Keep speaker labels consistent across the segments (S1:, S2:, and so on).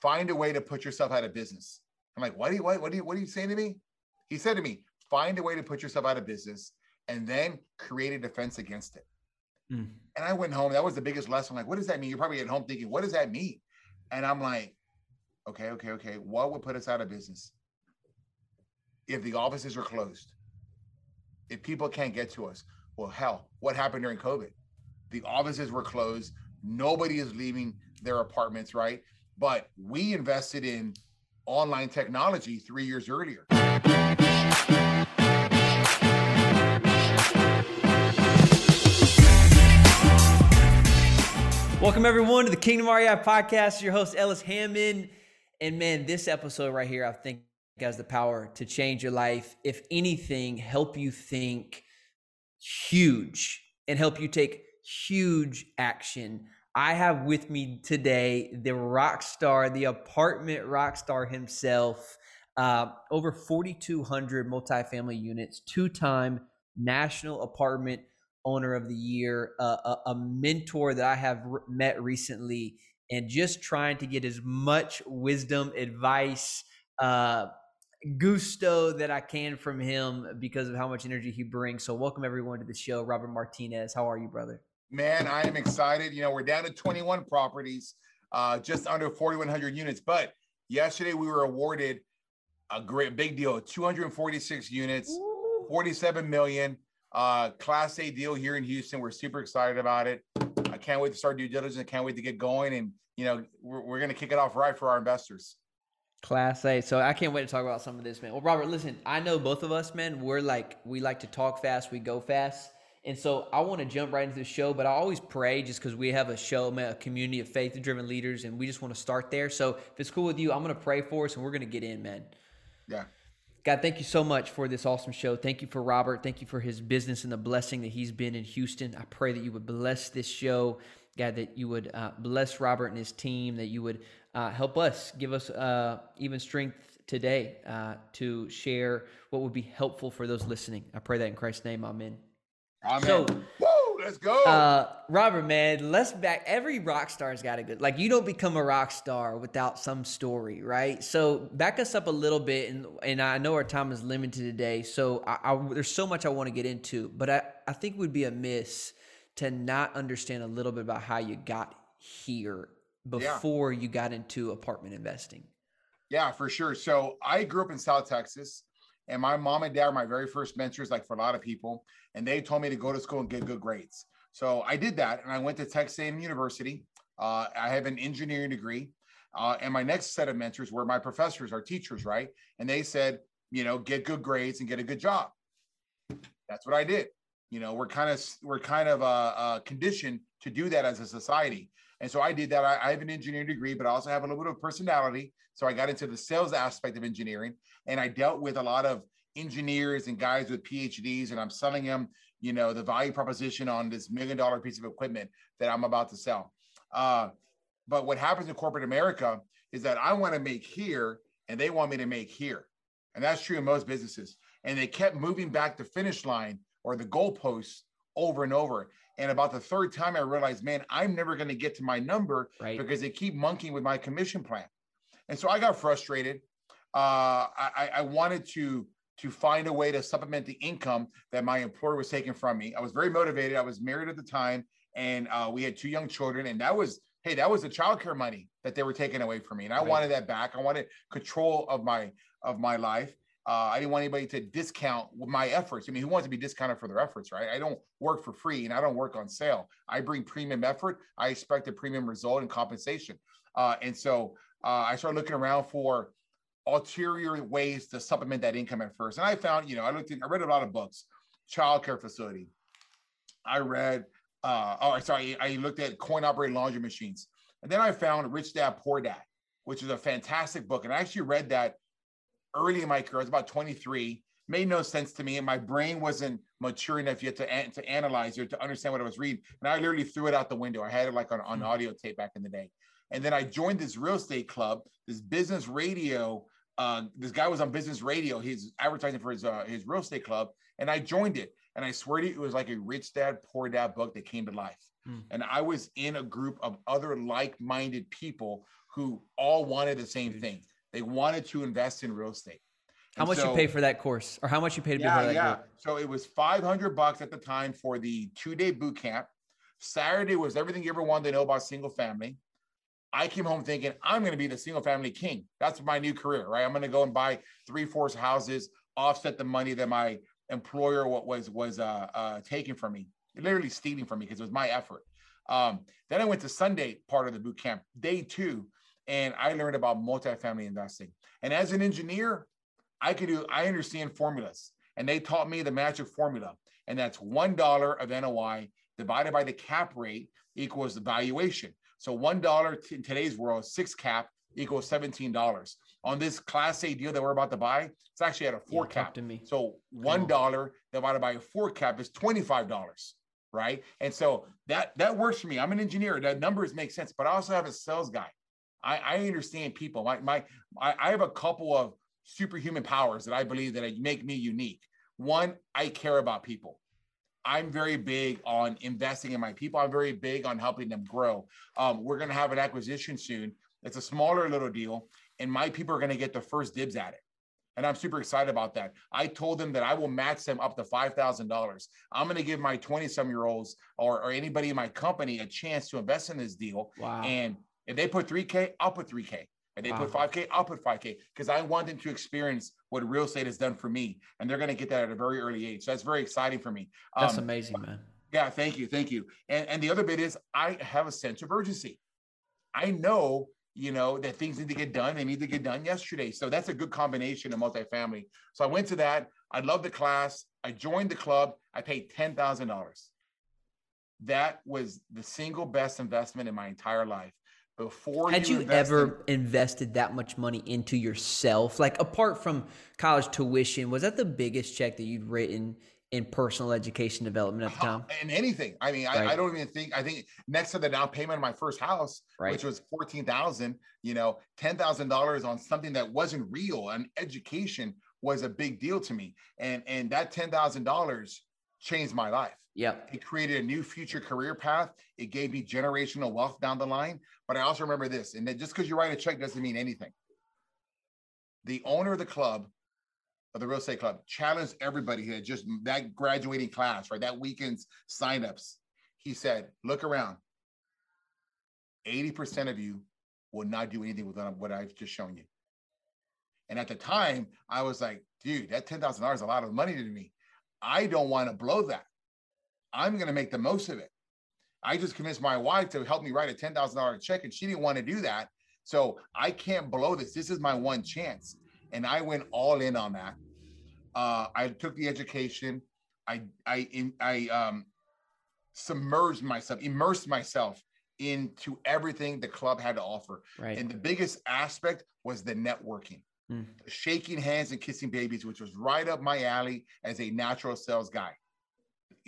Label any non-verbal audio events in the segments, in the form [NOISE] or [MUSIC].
S1: find a way to put yourself out of business. I'm like, what do you what, what do you what are you saying to me? He said to me, find a way to put yourself out of business and then create a defense against it. Mm. And I went home. That was the biggest lesson. I'm like, what does that mean? You're probably at home thinking, what does that mean? And I'm like, okay, okay, okay. What would put us out of business? If the offices are closed, if people can't get to us, well, hell, what happened during COVID? The offices were closed. Nobody is leaving their apartments, right? But we invested in online technology three years earlier.
S2: Welcome everyone to the Kingdom REI podcast. Your host Ellis Hammond, and man, this episode right here, I think has the power to change your life. If anything, help you think huge and help you take huge action. I have with me today the rock star, the apartment rock star himself. Uh, over 4,200 multifamily units, two time national apartment owner of the year, uh, a, a, mentor that I have re- met recently, and just trying to get as much wisdom, advice, uh, gusto that I can from him because of how much energy he brings. So, welcome everyone to the show. Robert Martinez, how are you, brother?
S1: Man, I am excited. You know, we're down to 21 properties, uh, just under 4,100 units. But yesterday we were awarded a great big deal 246 units, 47 million. Uh, class A deal here in Houston. We're super excited about it. I can't wait to start due diligence. I can't wait to get going. And, you know, we're, we're going to kick it off right for our investors.
S2: Class A. So I can't wait to talk about some of this, man. Well, Robert, listen, I know both of us, man, we're like, we like to talk fast, we go fast. And so I want to jump right into the show, but I always pray just because we have a show, a community of faith driven leaders, and we just want to start there. So if it's cool with you, I'm going to pray for us and we're going to get in, man.
S1: Yeah.
S2: God, thank you so much for this awesome show. Thank you for Robert. Thank you for his business and the blessing that he's been in Houston. I pray that you would bless this show. God, that you would uh, bless Robert and his team, that you would uh, help us, give us uh, even strength today uh, to share what would be helpful for those listening. I pray that in Christ's name. Amen.
S1: Amen. So, Let's go.
S2: Uh, Robert, man, let's back. Every rock star's got a good, like, you don't become a rock star without some story, right? So, back us up a little bit. And, and I know our time is limited today. So, I, I, there's so much I want to get into, but I, I think it would be amiss to not understand a little bit about how you got here before yeah. you got into apartment investing.
S1: Yeah, for sure. So, I grew up in South Texas. And my mom and dad were my very first mentors, like for a lot of people. And they told me to go to school and get good grades. So I did that. And I went to Texas A&M University. Uh, I have an engineering degree. Uh, and my next set of mentors were my professors, our teachers, right? And they said, you know, get good grades and get a good job. That's what I did. You know, we're kind of we're kind of uh, uh, conditioned to do that as a society. And so I did that. I, I, have an engineering degree, but I also have a little bit of personality. So I got into the sales aspect of engineering and I dealt with a lot of engineers and guys with PhDs, and I'm selling them, you know, the value proposition on this million dollar piece of equipment that I'm about to sell. Uh, but what happens in corporate America is that I want to make here and they want me to make here. And that's true in most businesses. And they kept moving back the finish line or the goalposts over and over. And about the third time, I realized, man, I'm never going to get to my number right. because they keep monkeying with my commission plan. And so I got frustrated. Uh, I, I wanted to to find a way to supplement the income that my employer was taking from me. I was very motivated. I was married at the time, and uh, we had two young children, and that was hey, that was the childcare money that they were taking away from me, and I right. wanted that back. I wanted control of my of my life. Uh, I didn't want anybody to discount my efforts. I mean, who wants to be discounted for their efforts, right? I don't work for free and I don't work on sale. I bring premium effort. I expect a premium result and compensation. Uh, and so uh, I started looking around for ulterior ways to supplement that income at first. And I found, you know, I looked I read a lot of books, childcare facility. I read, uh, oh, sorry, I looked at coin operated laundry machines. And then I found Rich Dad Poor Dad, which is a fantastic book. And I actually read that early in my career. I was about 23. Made no sense to me, and my brain wasn't mature enough yet to, to analyze or to understand what I was reading. And I literally threw it out the window. I had it like on, on hmm. audio tape back in the day. And then I joined this real estate club, this business radio. Uh, this guy was on business radio. He's advertising for his uh, his real estate club, and I joined it. And I swear to you, it was like a rich dad, poor dad book that came to life. Mm. And I was in a group of other like minded people who all wanted the same thing. They wanted to invest in real estate.
S2: How much so, you pay for that course, or how much you pay to be yeah, part of that yeah. group?
S1: So it was five hundred bucks at the time for the two day boot camp. Saturday was everything you ever wanted to know about single family. I came home thinking I'm going to be the single family king. That's my new career, right? I'm going to go and buy three, four houses, offset the money that my employer what was was uh, uh, taking from me, literally stealing from me because it was my effort. Um, then I went to Sunday part of the boot camp, day two, and I learned about multifamily investing. And as an engineer, I could do, I understand formulas. And they taught me the magic formula. And that's $1 of NOI divided by the cap rate equals the valuation. So $1 in today's world, six cap equals $17. On this class A deal that we're about to buy, it's actually at a four yeah, cap. To me. So $1 divided by a four cap is $25 right? And so that that works for me. I'm an engineer. That numbers make sense, but I also have a sales guy. I, I understand people. My my I, I have a couple of superhuman powers that I believe that make me unique. One, I care about people. I'm very big on investing in my people. I'm very big on helping them grow. Um, we're going to have an acquisition soon. It's a smaller little deal, and my people are going to get the first dibs at it. And I'm super excited about that. I told them that I will match them up to $5,000. I'm going to give my 20 some year olds or, or anybody in my company a chance to invest in this deal. Wow. And if they put 3K, I'll put 3K. And they wow. put 5K, I'll put 5K because I want them to experience what real estate has done for me. And they're going to get that at a very early age. So that's very exciting for me.
S2: That's um, amazing, man.
S1: Yeah, thank you. Thank you. And, and the other bit is I have a sense of urgency. I know, you know, that things need to get done. They need to get done yesterday. So that's a good combination of multifamily. So I went to that. I love the class. I joined the club. I paid $10,000. That was the single best investment in my entire life before
S2: had you, you ever invested? that much money into yourself? Like apart from college tuition was that the biggest check that you'd written in personal education development at the time?
S1: in anything. I mean right. I, I, don't even think i think next to the down payment of my first house right. which was 14000 you know $10000 on something that wasn't real and education was a big deal to me. And and that $10000 changed my life
S2: yeah.
S1: It created a new future career path. It gave me generational wealth down the line. But I also remember this, and that just because you write a check doesn't mean anything. The owner of the club, of the real estate club, challenged everybody here, just mm, that graduating class, right? That weekend's signups. He said, look around. 80% of you will not do anything with what I've just shown you. And at the time, I was like, dude, that $10,000 is a lot of money to me. I don't want to blow that. I'm going to make the most of it. I just convinced my wife to help me write a $10,000 check, and she didn't want to do that. So I can't blow this. This is my one chance. And I went all in on that. Uh, I took the education. I I in, I um, submerged myself, immersed myself into everything the club had to offer. Right. And the biggest aspect was the networking, mm. shaking hands and kissing babies, which was right up my alley as a natural sales guy.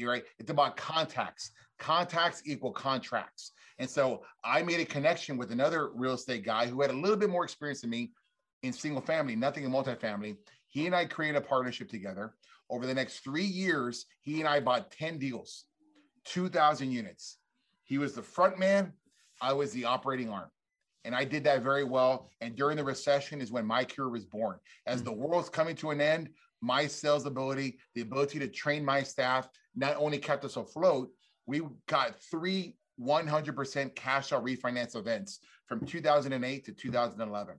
S1: You're right. It's about contacts. Contacts equal contracts. And so I made a connection with another real estate guy who had a little bit more experience than me in single family, nothing in multifamily. He and I created a partnership together. Over the next three years, he and I bought 10 deals, 2,000 units. He was the front man, I was the operating arm. And I did that very well. And during the recession is when my career was born. As hmm. the world's coming to an end, my sales ability, the ability to train my staff, not only kept us afloat, we got three 100% cash out refinance events from 2008 to 2011.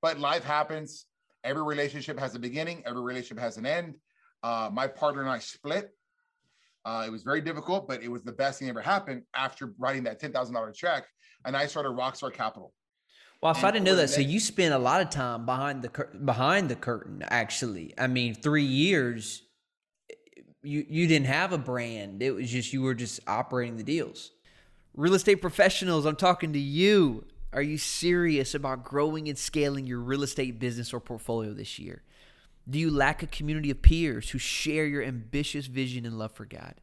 S1: But life happens. Every relationship has a beginning, every relationship has an end. Uh, my partner and I split. Uh, it was very difficult, but it was the best thing ever happened after writing that $10,000 check. And I started Rockstar Capital.
S2: Well, if I didn't know that, so you spent a lot of time behind the cur- behind the curtain. Actually, I mean, three years. You you didn't have a brand. It was just you were just operating the deals. Real estate professionals, I'm talking to you. Are you serious about growing and scaling your real estate business or portfolio this year? Do you lack a community of peers who share your ambitious vision and love for God?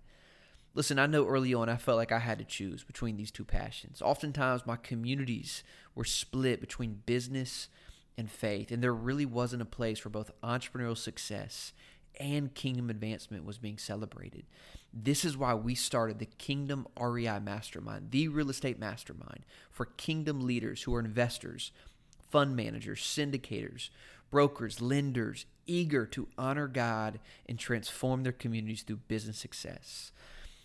S2: Listen, I know early on I felt like I had to choose between these two passions. Oftentimes, my communities were split between business and faith, and there really wasn't a place for both entrepreneurial success and kingdom advancement was being celebrated. This is why we started the Kingdom REI Mastermind, the real estate mastermind for kingdom leaders who are investors, fund managers, syndicators, brokers, lenders, eager to honor God and transform their communities through business success.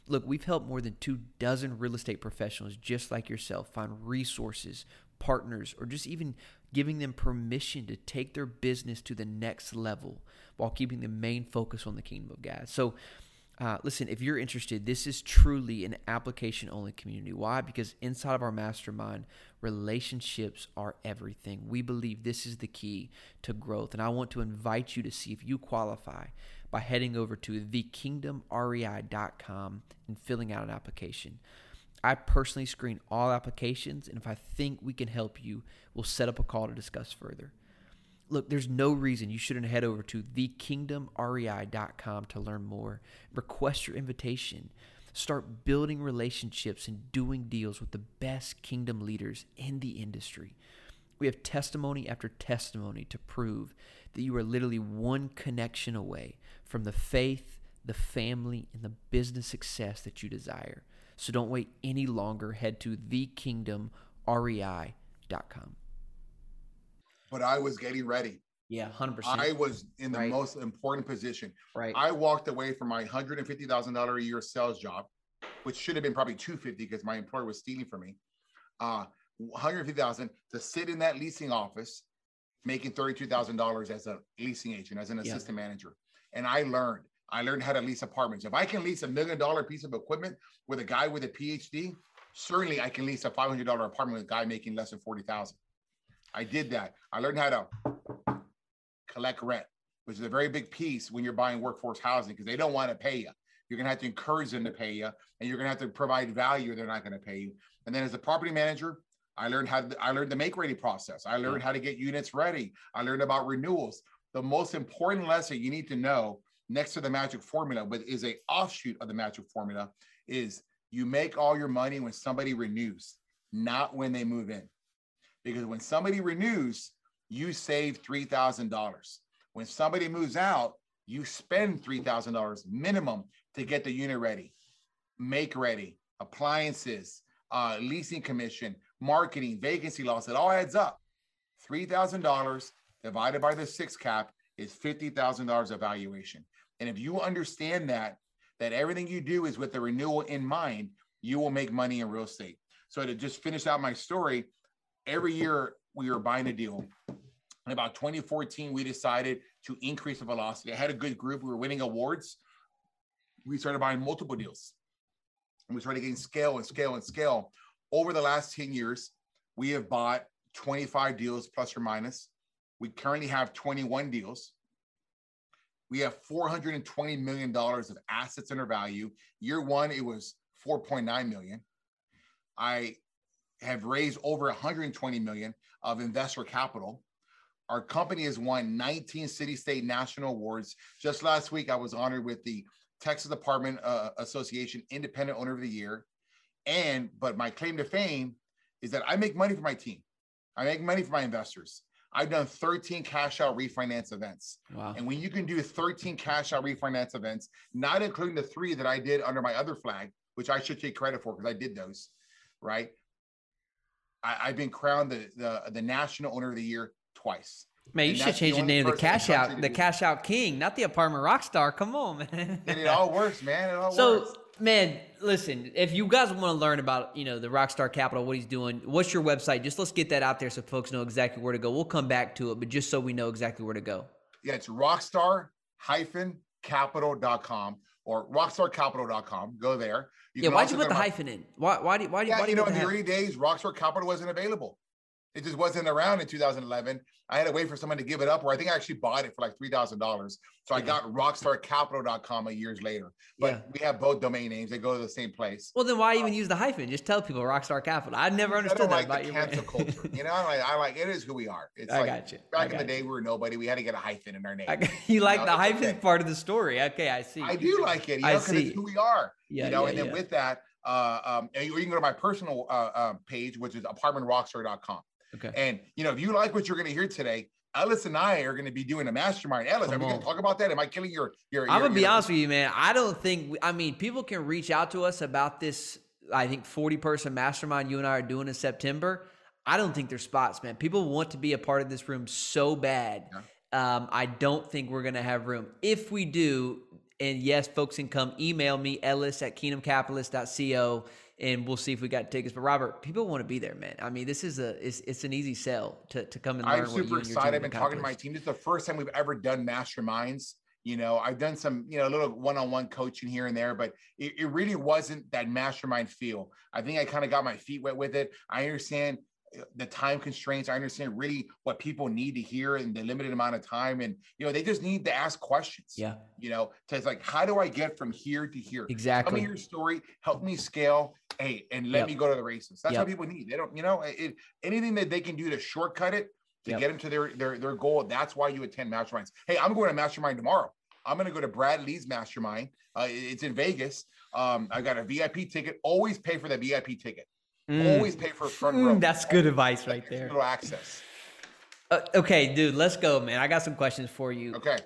S2: Look, we've helped more than two dozen real estate professionals just like yourself find resources, partners, or just even giving them permission to take their business to the next level while keeping the main focus on the kingdom of God. So, uh, listen, if you're interested, this is truly an application only community. Why? Because inside of our mastermind, relationships are everything. We believe this is the key to growth. And I want to invite you to see if you qualify by heading over to thekingdomrei.com and filling out an application. I personally screen all applications, and if I think we can help you, we'll set up a call to discuss further. Look, there's no reason you shouldn't head over to thekingdomrei.com to learn more. Request your invitation. Start building relationships and doing deals with the best kingdom leaders in the industry. We have testimony after testimony to prove that you are literally one connection away from the faith, the family, and the business success that you desire. So don't wait any longer. Head to thekingdomrei.com
S1: but I was getting ready.
S2: Yeah, 100%.
S1: I was in the right. most important position.
S2: Right.
S1: I walked away from my $150,000 a year sales job, which should have been probably 250 because my employer was stealing from me. Uh, 150,000 to sit in that leasing office making $32,000 as a leasing agent, as an assistant yeah. manager. And I learned, I learned how to lease apartments. If I can lease a million dollar piece of equipment with a guy with a PhD, certainly I can lease a $500 apartment with a guy making less than 40,000. I did that. I learned how to collect rent, which is a very big piece when you're buying workforce housing because they don't want to pay you. You're going to have to encourage them to pay you, and you're going to have to provide value. They're not going to pay you. And then as a property manager, I learned how to, I learned the make ready process. I learned how to get units ready. I learned about renewals. The most important lesson you need to know next to the magic formula, but is a offshoot of the magic formula, is you make all your money when somebody renews, not when they move in because when somebody renews, you save $3,000. When somebody moves out, you spend $3,000 minimum to get the unit ready, make ready, appliances, uh, leasing commission, marketing, vacancy loss. It all adds up. $3,000 divided by the six cap is $50,000 evaluation. And if you understand that, that everything you do is with the renewal in mind, you will make money in real estate. So to just finish out my story, every year we were buying a deal. In about 2014, we decided to increase the velocity. I had a good group. We were winning awards. We started buying multiple deals. And we started getting scale and scale and scale. Over the last 10 years, we have bought 25 deals plus or minus. We currently have 21 deals. We have $420 million of assets under value. Year one, it was 4.9 million. I have raised over 120 million of investor capital. Our company has won 19 city, state, national awards. Just last week, I was honored with the Texas Apartment uh, Association Independent Owner of the Year. And but my claim to fame is that I make money for my team. I make money for my investors. I've done 13 cash out refinance events.
S2: Wow.
S1: And when you can do 13 cash out refinance events, not including the three that I did under my other flag, which I should take credit for because I did those, right? I, have been crowned the, the the national owner of the year twice.
S2: Man, you and should change the, the name of the cash out, the cash out king, not the apartment rock star. Come on, man.
S1: and it all works, man. It all
S2: so,
S1: works.
S2: Man, listen, if you guys want to learn about, you know, the Rockstar Capital, what he's doing, what's your website? Just let's get that out there so folks know exactly where to go. We'll come back to it, but just so we know exactly where to go.
S1: Yeah, it's rockstar capital.com or rockstarcapital.com. Go there.
S2: You yeah, why'd you put the hyphen in? Why, why do, why do,
S1: yeah,
S2: why do
S1: you, you know, in the early days, Rockstar Capital wasn't available. It just wasn't around in 2011. I had to wait for someone to give it up, or I think I actually bought it for like $3,000. So I got rockstarcapital.com a years later. But yeah. we have both domain names. They go to the same place.
S2: Well, then why even use the hyphen? Just tell people Rockstar Capital. I never understood
S1: I
S2: that like
S1: about cancel culture. You know, I like, I like, it is who we are. It's
S2: I
S1: like,
S2: got you.
S1: Back in the day, you. we were nobody. We had to get a hyphen in our name.
S2: Got, you, [LAUGHS] you like know, the hyphen okay. part of the story. Okay, I see.
S1: I do like it, you know, because it's who we are.
S2: Yeah,
S1: you know,
S2: yeah,
S1: and then with that, uh, um, and you, you can go to my personal uh, uh, page, which is apartmentrockstar.com.
S2: Okay.
S1: And you know, if you like what you're going to hear today, Ellis and I are going to be doing a mastermind. Ellis, Come are we going to talk about that? Am I killing your your?
S2: I'm
S1: gonna
S2: be honest with you, man. I don't think. I mean, people can reach out to us about this. I think 40 person mastermind you and I are doing in September. I don't think there's spots, man. People want to be a part of this room so bad. Yeah. Um, I don't think we're going to have room. If we do, and yes, folks can come email me, ellis at kingdomcapitalist.co and we'll see if we got tickets. But Robert, people want to be there, man. I mean, this is a it's, it's an easy sell to, to come and learn.
S1: I'm super excited. I've been talking to my team. This is the first time we've ever done masterminds. You know, I've done some, you know, a little one-on-one coaching here and there, but it, it really wasn't that mastermind feel. I think I kind of got my feet wet with it. I understand the time constraints. I understand really what people need to hear in the limited amount of time. And, you know, they just need to ask questions.
S2: Yeah.
S1: You know, to it's like, how do I get from here to here?
S2: Exactly.
S1: Tell me your story, help me scale. Hey, and let yep. me go to the races. That's yep. what people need. They don't, you know, it, anything that they can do to shortcut it to yep. get them to their, their, their goal. That's why you attend masterminds. Hey, I'm going to mastermind tomorrow. I'm going to go to Brad Lea's mastermind. Uh, it's in Vegas. Um, I got a VIP ticket. Always pay for the VIP ticket. Mm. Always pay for a front row.
S2: Mm, that's good advice right there.
S1: Little access.
S2: Uh, okay, dude, let's go, man. I got some questions for you.
S1: Okay.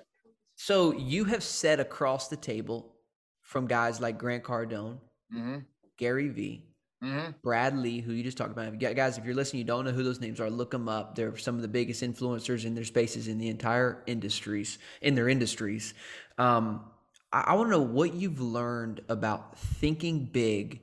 S2: So you have sat across the table from guys like Grant Cardone, mm-hmm. Gary Vee, mm-hmm. Brad Lea, who you just talked about. Guys, if you're listening, you don't know who those names are, look them up. They're some of the biggest influencers in their spaces in the entire industries, in their industries. Um, I, I want to know what you've learned about thinking big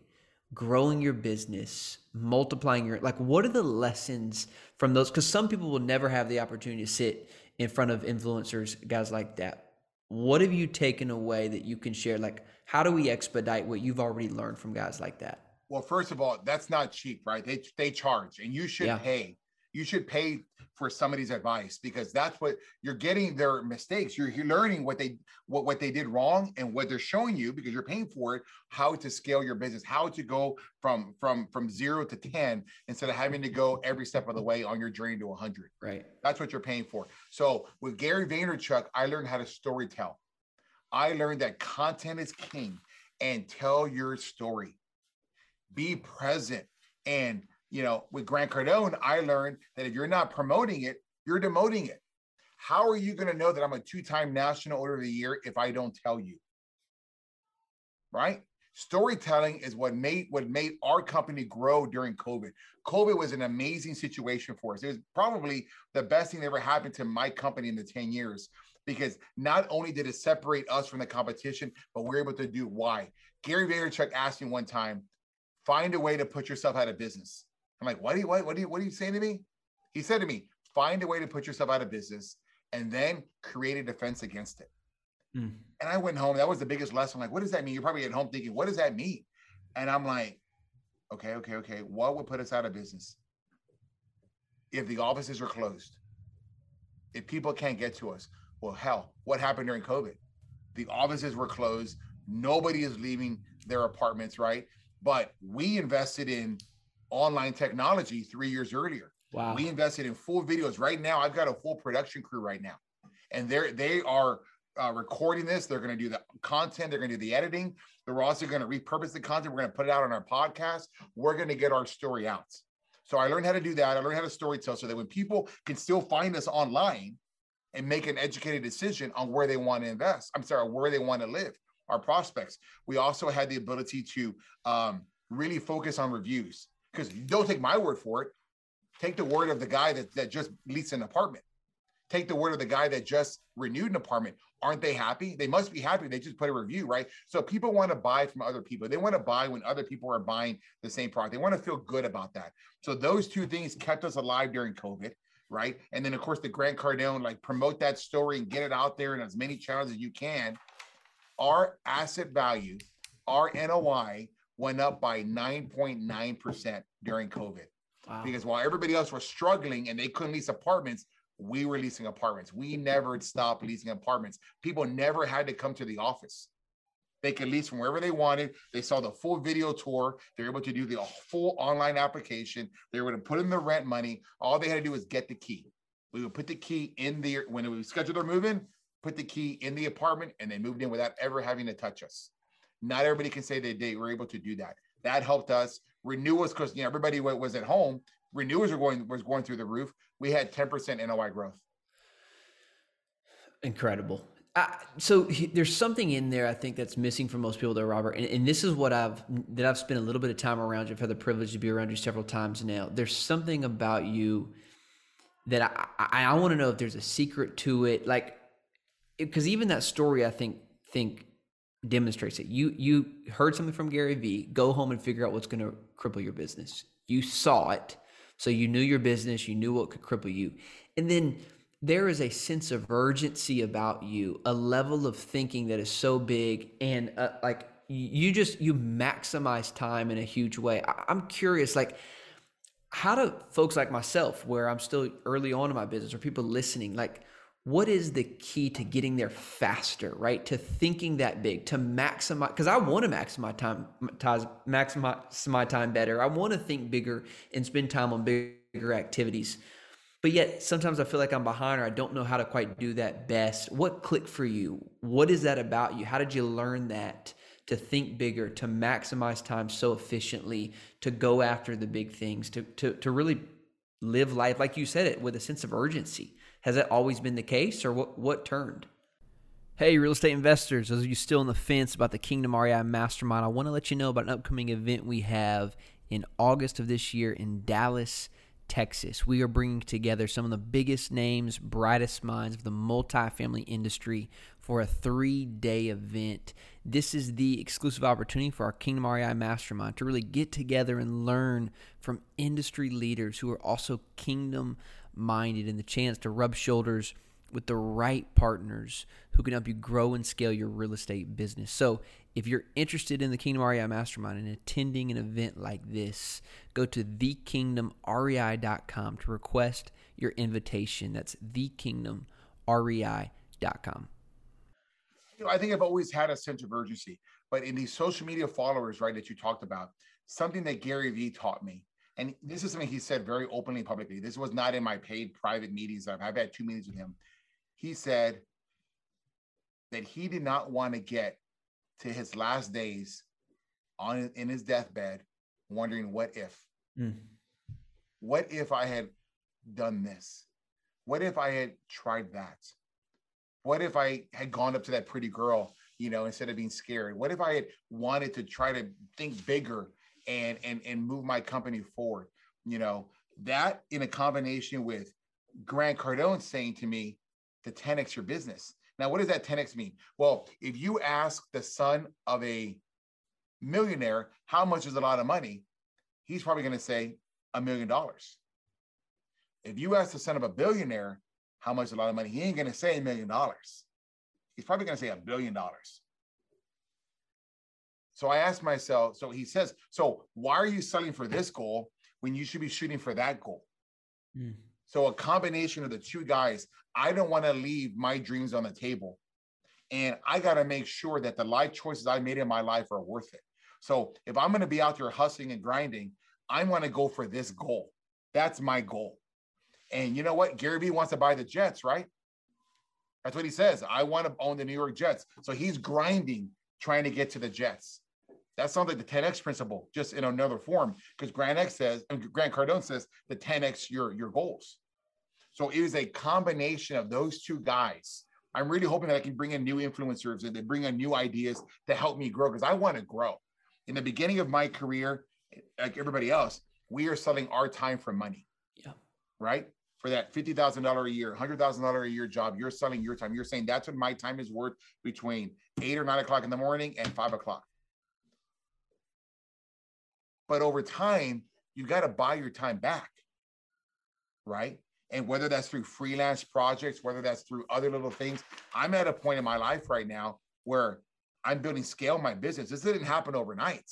S2: growing your business, multiplying your like what are the lessons from those cuz some people will never have the opportunity to sit in front of influencers, guys like that. What have you taken away that you can share like how do we expedite what you've already learned from guys like that?
S1: Well, first of all, that's not cheap, right? They they charge and you should yeah. pay. You should pay for somebody's advice because that's what you're getting their mistakes. You're, you're learning what they what, what they did wrong and what they're showing you because you're paying for it, how to scale your business, how to go from from from zero to 10 instead of having to go every step of the way on your journey to 100.
S2: Right.
S1: That's what you're paying for. So with Gary Vaynerchuk, I learned how to story tell. I learned that content is king and tell your story. Be present and you know, with Grant Cardone, I learned that if you're not promoting it, you're demoting it. How are you going to know that I'm a two-time national order of the year if I don't tell you? Right? Storytelling is what made what made our company grow during COVID. COVID was an amazing situation for us. It was probably the best thing that ever happened to my company in the 10 years because not only did it separate us from the competition, but we we're able to do why. Gary Vaynerchuk asked me one time, find a way to put yourself out of business. I'm like, what are you, what, what are you, what are you saying to me? He said to me, find a way to put yourself out of business and then create a defense against it. Mm. And I went home. That was the biggest lesson. like, what does that mean? You're probably at home thinking, what does that mean? And I'm like, okay, okay, okay. What would put us out of business? If the offices are closed, if people can't get to us, well, hell, what happened during COVID? The offices were closed. Nobody is leaving their apartments, right? But we invested in online technology three years earlier.
S2: Wow.
S1: We invested in full videos. Right now, I've got a full production crew right now, and they're they are uh, recording this. They're going to do the content. They're going to do the editing. They're also going to repurpose the content. We're going to put it out on our podcast. We're going to get our story out. So I learned how to do that. I learned how to story tell so that when people can still find us online and make an educated decision on where they want to invest. I'm sorry, where they want to live. Our prospects. We also had the ability to um, really focus on reviews because don't take my word for it. Take the word of the guy that, that just leased an apartment. Take the word of the guy that just renewed an apartment. Aren't they happy? They must be happy. They just put a review, right? So people want to buy from other people. They want to buy when other people are buying the same product. They want to feel good about that. So those two things kept us alive during COVID, right? And then of course the Grant Cardone, like promote that story and get it out there in as many channels as you can. Our asset value, our NOI went up by 9.9% during COVID. Wow. Because while everybody else was struggling and they couldn't lease apartments, we were leasing apartments. We [LAUGHS] never stopped leasing apartments. People never had to come to the office. They could lease from wherever they wanted. They saw the full video tour. They're able to do the full online application. They were able to put in the rent money. All they had to do was get the key. We would put the key in the when we scheduled their move in, put the key in the apartment, and they moved in without ever having to touch us. Not everybody can say they, they were able to do that. That helped us. Renewals, because you know everybody was at home. Renewals were going was going through the roof. We had 10% NOI growth.
S2: Incredible. so he, there's something in there I think that's missing for most people, though, Robert. And, and, this is what I've that I've spent a little bit of time around you. I've had the privilege to be around you several times now. There's something about you that I I, I want to know if there's a secret to it, like because even that story I think think demonstrates it. You you heard something from Gary Vee. Go home and figure out what's going to cripple your business. You saw it, so you knew your business. You knew what could cripple you, and then there is a sense of urgency about you, a level of thinking that is so big, and uh, like you just you maximize time in a huge way. I, I'm curious, like how do folks like myself, where I'm still early on in my business, or people listening, like what is the key to getting there faster, right? To thinking that big, to maximize, because I want to maximize time, maximize my time better. I want to think bigger and spend time on bigger activities. But yet sometimes I feel like I'm behind or I don't know how to quite do that best. What clicked for you? What is that about you? How did you learn that to think bigger, to maximize time so efficiently, to go after the big things, to to to really live life like you said it with a sense of urgency? Has that always been the case, or what, what turned? Hey, real estate investors, those of you still on the fence about the Kingdom REI Mastermind, I want to let you know about an upcoming event we have in August of this year in Dallas, Texas. We are bringing together some of the biggest names, brightest minds of the multifamily industry for a three day event. This is the exclusive opportunity for our Kingdom REI Mastermind to really get together and learn from industry leaders who are also kingdom minded and the chance to rub shoulders with the right partners who can help you grow and scale your real estate business. So, if you're interested in the Kingdom REI Mastermind and attending an event like this, go to thekingdomrei.com to request your invitation. That's thekingdomrei.com.
S1: You know, I think I've always had a sense of urgency, but in these social media followers, right, that you talked about, something that Gary Vee taught me and this is something he said very openly publicly. This was not in my paid private meetings. I've, I've had two meetings with him. He said that he did not want to get to his last days on in his deathbed wondering what if mm. what if i had done this what if i had tried that what if i had gone up to that pretty girl you know instead of being scared what if i had wanted to try to think bigger and and and move my company forward. You know, that in a combination with Grant Cardone saying to me to 10x your business. Now, what does that 10x mean? Well, if you ask the son of a millionaire how much is a lot of money, he's probably going to say a million dollars. If you ask the son of a billionaire how much is a lot of money, he ain't going to say a million dollars. He's probably going to say a billion dollars. So I asked myself, so he says, so why are you selling for this goal when you should be shooting for that goal? Mm. So a combination of the two guys, I don't want to leave my dreams on the table. And I got to make sure that the life choices I made in my life are worth it. So if I'm going to be out there hustling and grinding, I want to go for this goal. That's my goal. And you know what? Gary Vee wants to buy the Jets, right? That's what he says. I want to own the New York Jets. So he's grinding, trying to get to the Jets. That sounds like the 10x principle, just in another form, because Grant X says, and Grant Cardone says, the 10x your your goals. So it is a combination of those two guys. I'm really hoping that I can bring in new influencers and they bring in new ideas to help me grow because I want to grow. In the beginning of my career, like everybody else, we are selling our time for money.
S2: Yeah.
S1: Right. For that fifty thousand dollar a year, hundred thousand dollar a year job, you're selling your time. You're saying that's what my time is worth between eight or nine o'clock in the morning and five o'clock. But over time, you got to buy your time back. Right. And whether that's through freelance projects, whether that's through other little things, I'm at a point in my life right now where I'm building scale my business. This didn't happen overnight.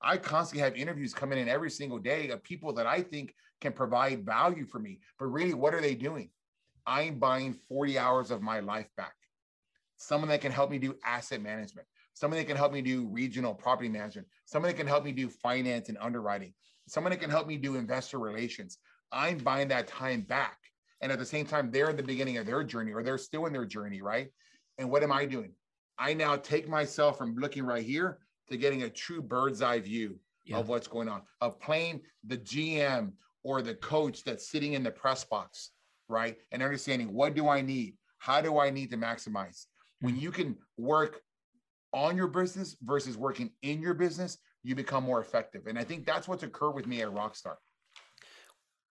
S1: I constantly have interviews coming in every single day of people that I think can provide value for me. But really, what are they doing? I'm buying 40 hours of my life back. Someone that can help me do asset management, someone that can help me do regional property management, someone that can help me do finance and underwriting, someone that can help me do investor relations. I'm buying that time back. And at the same time, they're in the beginning of their journey or they're still in their journey, right? And what am I doing? I now take myself from looking right here to getting a true bird's eye view yeah. of what's going on, of playing the GM or the coach that's sitting in the press box, right? And understanding what do I need? How do I need to maximize? When mm-hmm. you can work on your business versus working in your business, you become more effective. And I think that's what's occurred with me at Rockstar.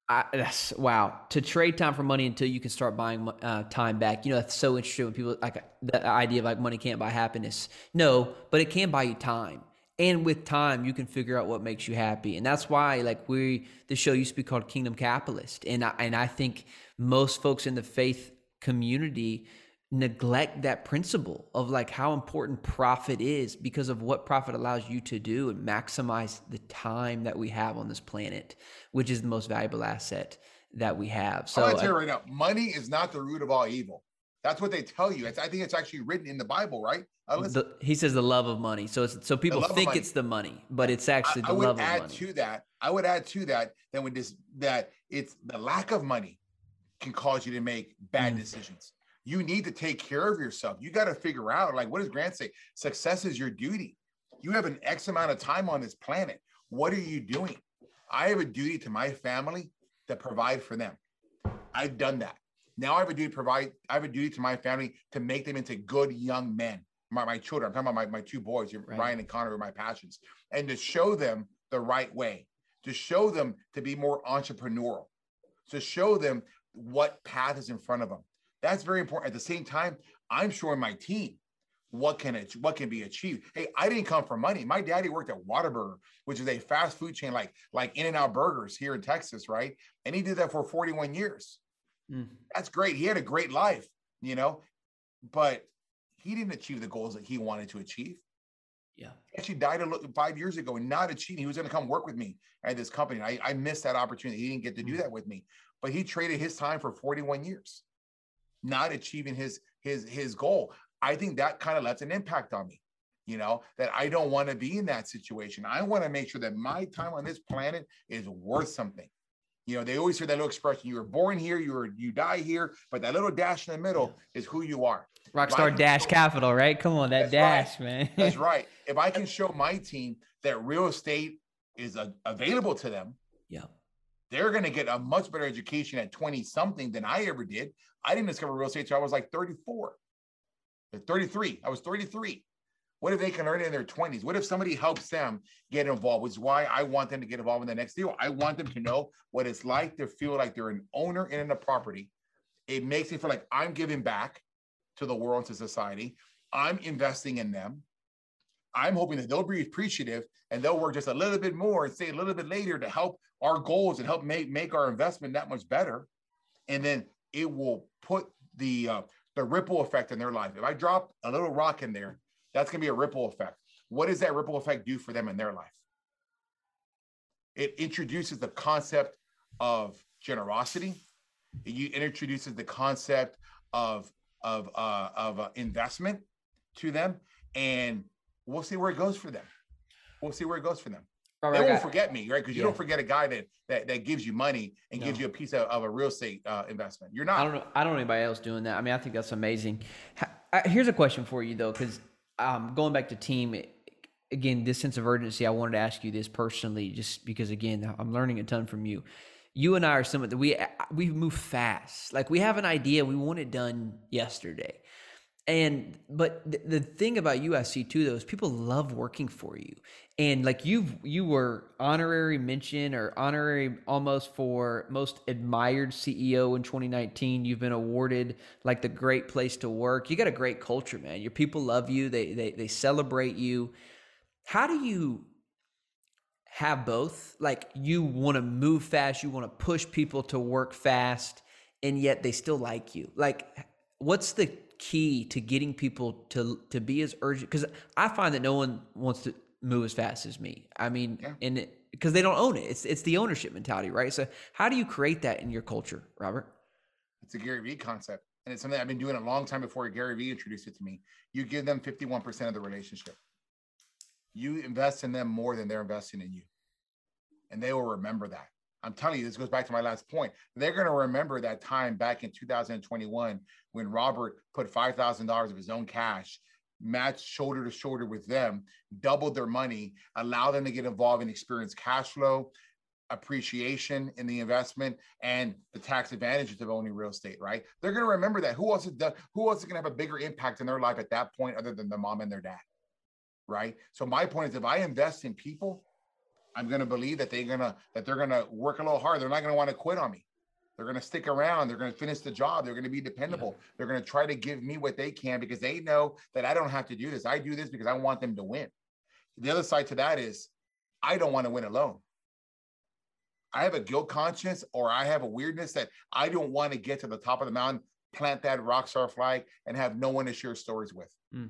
S2: I, that's wow to trade time for money until you can start buying uh, time back. You know that's so interesting when people like the idea of like money can't buy happiness. No, but it can buy you time, and with time you can figure out what makes you happy. And that's why like we the show used to be called Kingdom Capitalist, and I, and I think most folks in the faith community neglect that principle of like how important profit is because of what profit allows you to do and maximize the time that we have on this planet, which is the most valuable asset that we have. So
S1: I'm tell you right now, money is not the root of all evil. That's what they tell you. It's, I think it's actually written in the Bible, right?
S2: Uh, the, he says the love of money. So it's, so people think it's the money, but it's actually the
S1: I, I
S2: love
S1: of money.
S2: I would
S1: add to that. I would add to that that when this that it's the lack of money can cause you to make bad mm. decisions you need to take care of yourself. You got to figure out, like, what does Grant say? Success is your duty. You have an X amount of time on this planet. What are you doing? I have a duty to my family to provide for them. I've done that. Now I have a duty to provide, I have a duty to my family to make them into good young men. My, my children, I'm talking about my, my two boys, right. Ryan and Connor are my passions, and to show them the right way, to show them to be more entrepreneurial, to show them what path is in front of them. That's very important. At the same time, I'm showing my team what can it what can be achieved. Hey, I didn't come for money. My daddy worked at Whataburger, which is a fast food chain like like In-N-Out Burgers here in Texas, right? And he did that for 41 years. Mm. That's great. He had a great life, you know, but he didn't achieve the goals that he wanted to achieve.
S2: Yeah.
S1: He actually died a, five years ago and not achieving. He was going to come work with me at this company. I, I missed that opportunity. He didn't get to do mm. that with me, but he traded his time for 41 years not achieving his his his goal. I think that kind of lets an impact on me you know that i don't want to be in that situation. I want to make sure that my time on this planet is worth something. You know they always hear that little expression you were born here you were you die here but that little dash in the middle is who you are.
S2: Rockstar dash show, capital right? Come on that dash
S1: right.
S2: man.
S1: That's right. [LAUGHS] If i can show my team that real estate is a, available to them
S2: yeah
S1: they're going to get a much better education at 20 something than I ever did. I didn't discover real estate until I was like 34, 33. I was 33. What if they can learn it in their 20s? What if somebody helps them get involved? Which is why I want them to get involved in the next deal. I want them to know what it's like to feel like they're an owner in a property. It makes me feel like I'm giving back to the world, to society. I'm investing in them. I'm hoping that they'll be appreciative and they'll work just a little bit more and stay a little bit later to help our goals and help make, make our investment that much better. And then it will put the uh, the ripple effect in their life. If I drop a little rock in there, that's going to be a ripple effect. What does that ripple effect do for them in their life? It introduces the concept of generosity. It introduces the concept of of uh, of uh, investment to them, and we'll see where it goes for them. We'll see where it goes for them. Right, they won't forget me, right? Because you yeah. don't forget a guy that that, that gives you money and no. gives you a piece of, of a real estate uh, investment. You're not.
S2: I don't know. I don't know anybody else doing that. I mean, I think that's amazing. Here's a question for you though, because um, going back to team again, this sense of urgency. I wanted to ask you this personally, just because again, I'm learning a ton from you. You and I are someone that we we move fast. Like we have an idea, we want it done yesterday. And but the, the thing about USC too, though, is people love working for you. And like you, you were honorary mention or honorary almost for most admired CEO in 2019. You've been awarded like the great place to work. You got a great culture, man. Your people love you. They they they celebrate you. How do you have both? Like you want to move fast, you want to push people to work fast, and yet they still like you. Like, what's the key to getting people to to be as urgent because I find that no one wants to move as fast as me. I mean, yeah. and because they don't own it. It's it's the ownership mentality, right? So how do you create that in your culture, Robert?
S1: It's a Gary Vee concept. And it's something I've been doing a long time before Gary Vee introduced it to me. You give them 51% of the relationship. You invest in them more than they're investing in you. And they will remember that. I'm telling you, this goes back to my last point. They're going to remember that time back in 2021 when Robert put $5,000 of his own cash, matched shoulder to shoulder with them, doubled their money, allowed them to get involved and experience cash flow, appreciation in the investment and the tax advantages of owning real estate, right? They're going to remember that. Who else is who else is going to have a bigger impact in their life at that point other than the mom and their dad? Right. So my point is if I invest in people, I'm going to believe that they're going to that they're going to work a little hard. They're not going to want to quit on me. They're going to stick around. They're going to finish the job. They're going to be dependable. Yeah. They're going to try to give me what they can because they know that I don't have to do this. I do this because I want them to win. The other side to that is I don't want to win alone. I have a guilt conscience or I have a weirdness that I don't want to get to the top of the mountain, plant that rock star flag, and have no one to share stories with. Mm.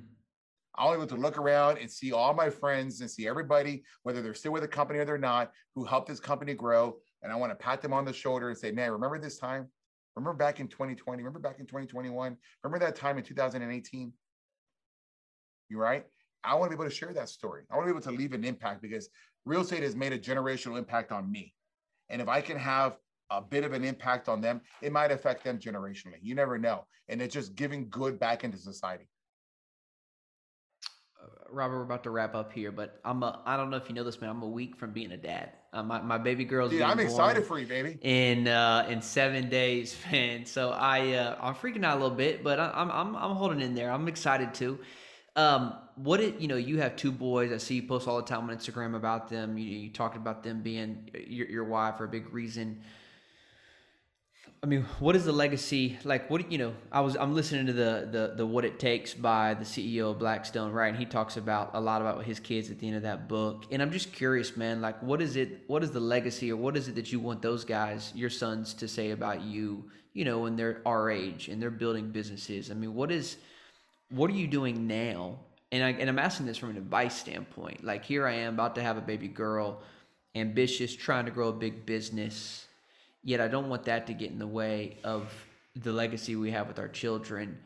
S1: I want to be able to look around and see all my friends and see everybody, whether they're still with the company or they're not, who helped this company grow. And I want to pat them on the shoulder and say, man, remember this time? Remember back in 2020? Remember back in 2021? Remember that time in 2018? You right? I want to be able to share that story. I want to be able to leave an impact because real estate has made a generational impact on me. And if I can have a bit of an impact on them, it might affect them generationally. You never know. And it's just giving good back into society.
S2: Uh, Robert, we're about to wrap up here, but I'm a, I don't know if you know this, man. I'm a week from being a dad. Uh, my, my baby girl's
S1: Dude, I'm excited for you, baby.
S2: In uh, in seven days, [LAUGHS] man. So I uh, I'm freaking out a little bit, but I'm I'm I'm holding in there. I'm excited too. Um, what it, you know, you have two boys. I see you post all the time on Instagram about them. You, you talked about them being your, your wife for a big reason. I mean, what is the legacy? Like, what you know? I was I'm listening to the the the what it takes by the CEO of Blackstone, right? And he talks about a lot about his kids at the end of that book. And I'm just curious, man. Like, what is it? What is the legacy, or what is it that you want those guys, your sons, to say about you? You know, when they're our age and they're building businesses. I mean, what is what are you doing now? And, I, and I'm asking this from an advice standpoint. Like here I am about to have a baby girl, ambitious, trying to grow a big business. Yet I don't want that to get in the way of the legacy we have with our children.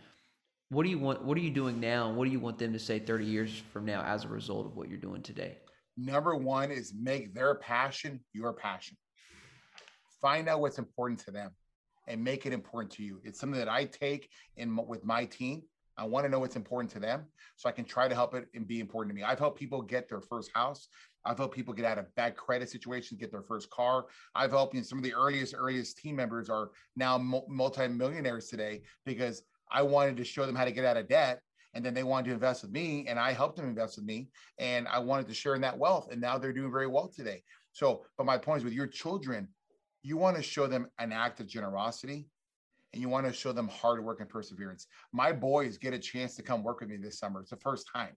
S2: What do you want? What are you doing now? what do you want them to say 30 years from now as a result of what you're doing today?
S1: Number one is make their passion your passion. Find out what's important to them and make it important to you. It's something that I take in with my team I want to know what's important to them so I can try to help it and be important to me. I've helped people get their first house. I've helped people get out of bad credit situations, get their first car. I've helped you some of the earliest, earliest team members are now multi-millionaires today because I wanted to show them how to get out of debt. And then they wanted to invest with me and I helped them invest with me. And I wanted to share in that wealth. And now they're doing very well today. So, but my point is with your children, you want to show them an act of generosity and you want to show them hard work and perseverance. My boys get a chance to come work with me this summer. It's the first time.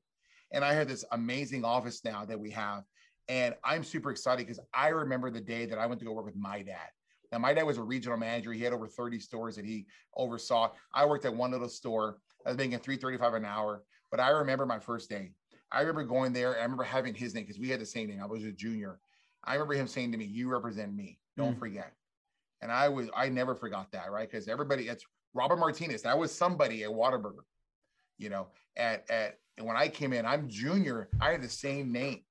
S1: And I have this amazing office now that we have. And I'm super excited because I remember the day that I went to go work with my dad. Now, my dad was a regional manager. He had over 30 stores that he oversaw. I worked at one little store. I was making 335 an hour. But I remember my first day. I remember going there. I remember having his name because we had the same name. I was a junior. I remember him saying to me, You represent me. Don't mm. forget. And I was, I never forgot that, right? Because everybody, it's Robert Martinez. That was somebody at Whataburger, you know, at, at, and when I came in, I'm junior, I had the same name,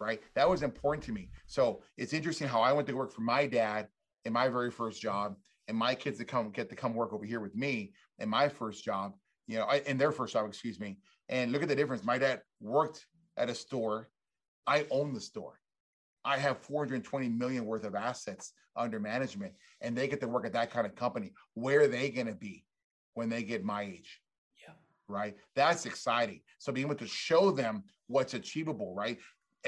S1: right? That was important to me. So it's interesting how I went to work for my dad in my very first job and my kids to come get to come work over here with me in my first job, you know, in their first job, excuse me. And look at the difference. My dad worked at a store. I own the store. I have 420 million worth of assets under management and they get to work at that kind of company. Where are they going to be when they get my age? Right. That's exciting. So being able to show them what's achievable, right?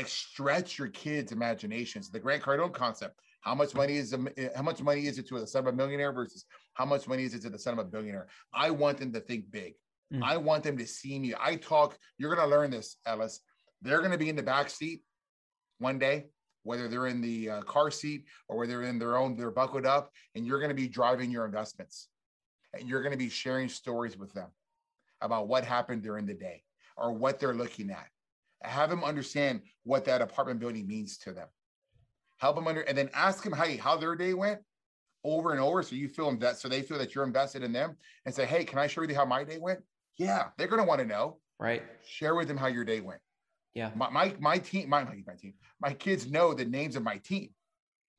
S1: Stretch your kids' imaginations. The Grant Cardone concept. How much money is how much money is it to the son of a millionaire versus how much money is it to the son of a billionaire? I want them to think big. Mm. I want them to see me. I talk. You're going to learn this, Ellis. They're going to be in the back seat one day whether they're in the uh, car seat or whether they're in their own, they're buckled up, and you're going to be driving your investments. And you're going to be sharing stories with them about what happened during the day or what they're looking at. Have them understand what that apartment building means to them. Help them under, and then ask them how, how their day went over and over. So you feel invest, so they feel that you're invested in them and say, Hey, can I show you how my day went? Yeah, they're going to want to know.
S2: Right.
S1: Share with them how your day went.
S2: Yeah.
S1: My my, my team, my, my team, my kids know the names of my team.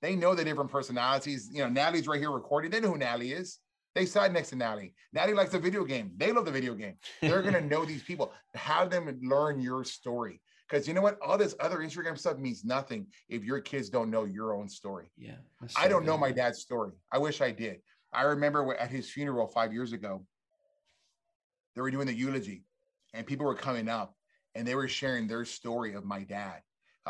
S1: They know the different personalities. You know, Natalie's right here recording. They know who Natalie is. They sat next to Natty. Natty likes the video game. They love the video game. They're gonna [LAUGHS] know these people. Have them learn your story. Because you know what? All this other Instagram stuff means nothing if your kids don't know your own story.
S2: Yeah.
S1: So I don't good. know my dad's story. I wish I did. I remember at his funeral five years ago, they were doing the eulogy and people were coming up and they were sharing their story of my dad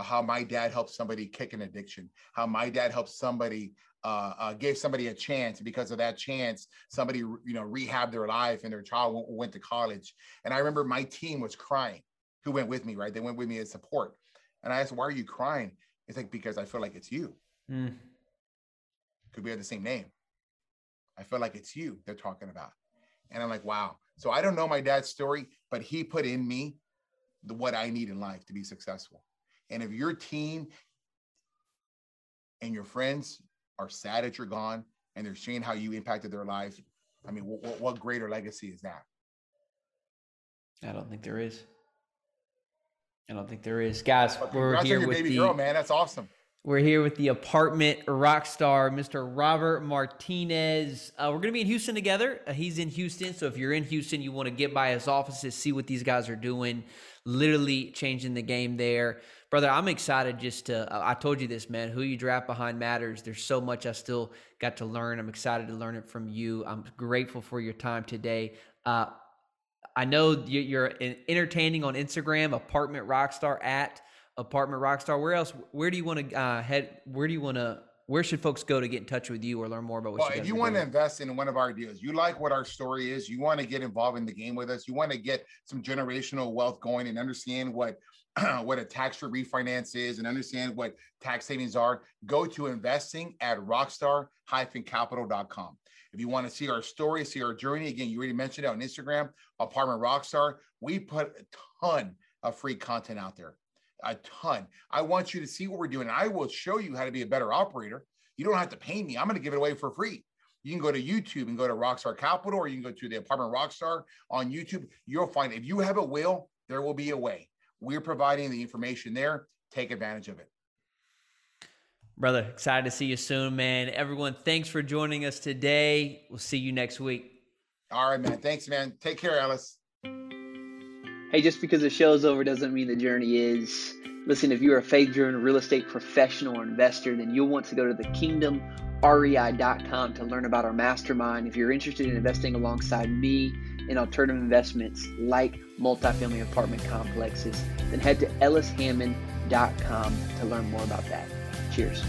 S1: how my dad helped somebody kick an addiction how my dad helped somebody uh, uh, gave somebody a chance because of that chance somebody you know rehabbed their life and their child w- went to college. And i remember my team was crying who went with me right? They went with me as support. And i asked why are you crying? It's like because i feel like it's you. Mm. could we have the same name? I feel like it's you they're talking about. And i'm like wow. So I don't know my dad's story, but he put in me the, what I need in life to be successful. And if your team and your friends are sad that you're gone and they're seeing how you impacted their life, I mean, what, what greater legacy is that?
S2: I don't think there is. I don't think there is, guys. we're here with the
S1: girl, man. That's awesome.
S2: We're here with the apartment rock star, Mr. Robert Martinez. Uh, we're going to be in Houston together. Uh, he's in Houston. So if you're in Houston, you want to get by his offices, see what these guys are doing, literally changing the game there. Brother, I'm excited just to, I told you this, man. Who you draft behind matters. There's so much I still got to learn. I'm excited to learn it from you. I'm grateful for your time today. Uh, I know you're entertaining on Instagram, apartment rockstar at apartment rockstar where else where do you want to uh, head where do you want to where should folks go to get in touch with you or learn more about what
S1: well, you if you want to invest in one of our deals you like what our story is you want to get involved in the game with us you want to get some generational wealth going and understand what [CLEARS THROAT] what a tax-free refinance is and understand what tax savings are go to investing at rockstar-capital.com if you want to see our story see our journey again you already mentioned it on instagram apartment rockstar we put a ton of free content out there a ton. I want you to see what we're doing. I will show you how to be a better operator. You don't have to pay me. I'm going to give it away for free. You can go to YouTube and go to Rockstar Capital, or you can go to the Apartment Rockstar on YouTube. You'll find if you have a will, there will be a way. We're providing the information there. Take advantage of it.
S2: Brother, excited to see you soon, man. Everyone, thanks for joining us today. We'll see you next week.
S1: All right, man. Thanks, man. Take care, Ellis
S3: hey, just because the show's over doesn't mean the journey is. Listen, if you're a faith driven real estate professional or investor, then you'll want to go to the kingdomrei.com to learn about our mastermind. If you're interested in investing alongside me in alternative investments like multifamily apartment complexes, then head to ellishammond.com to learn more about that. Cheers.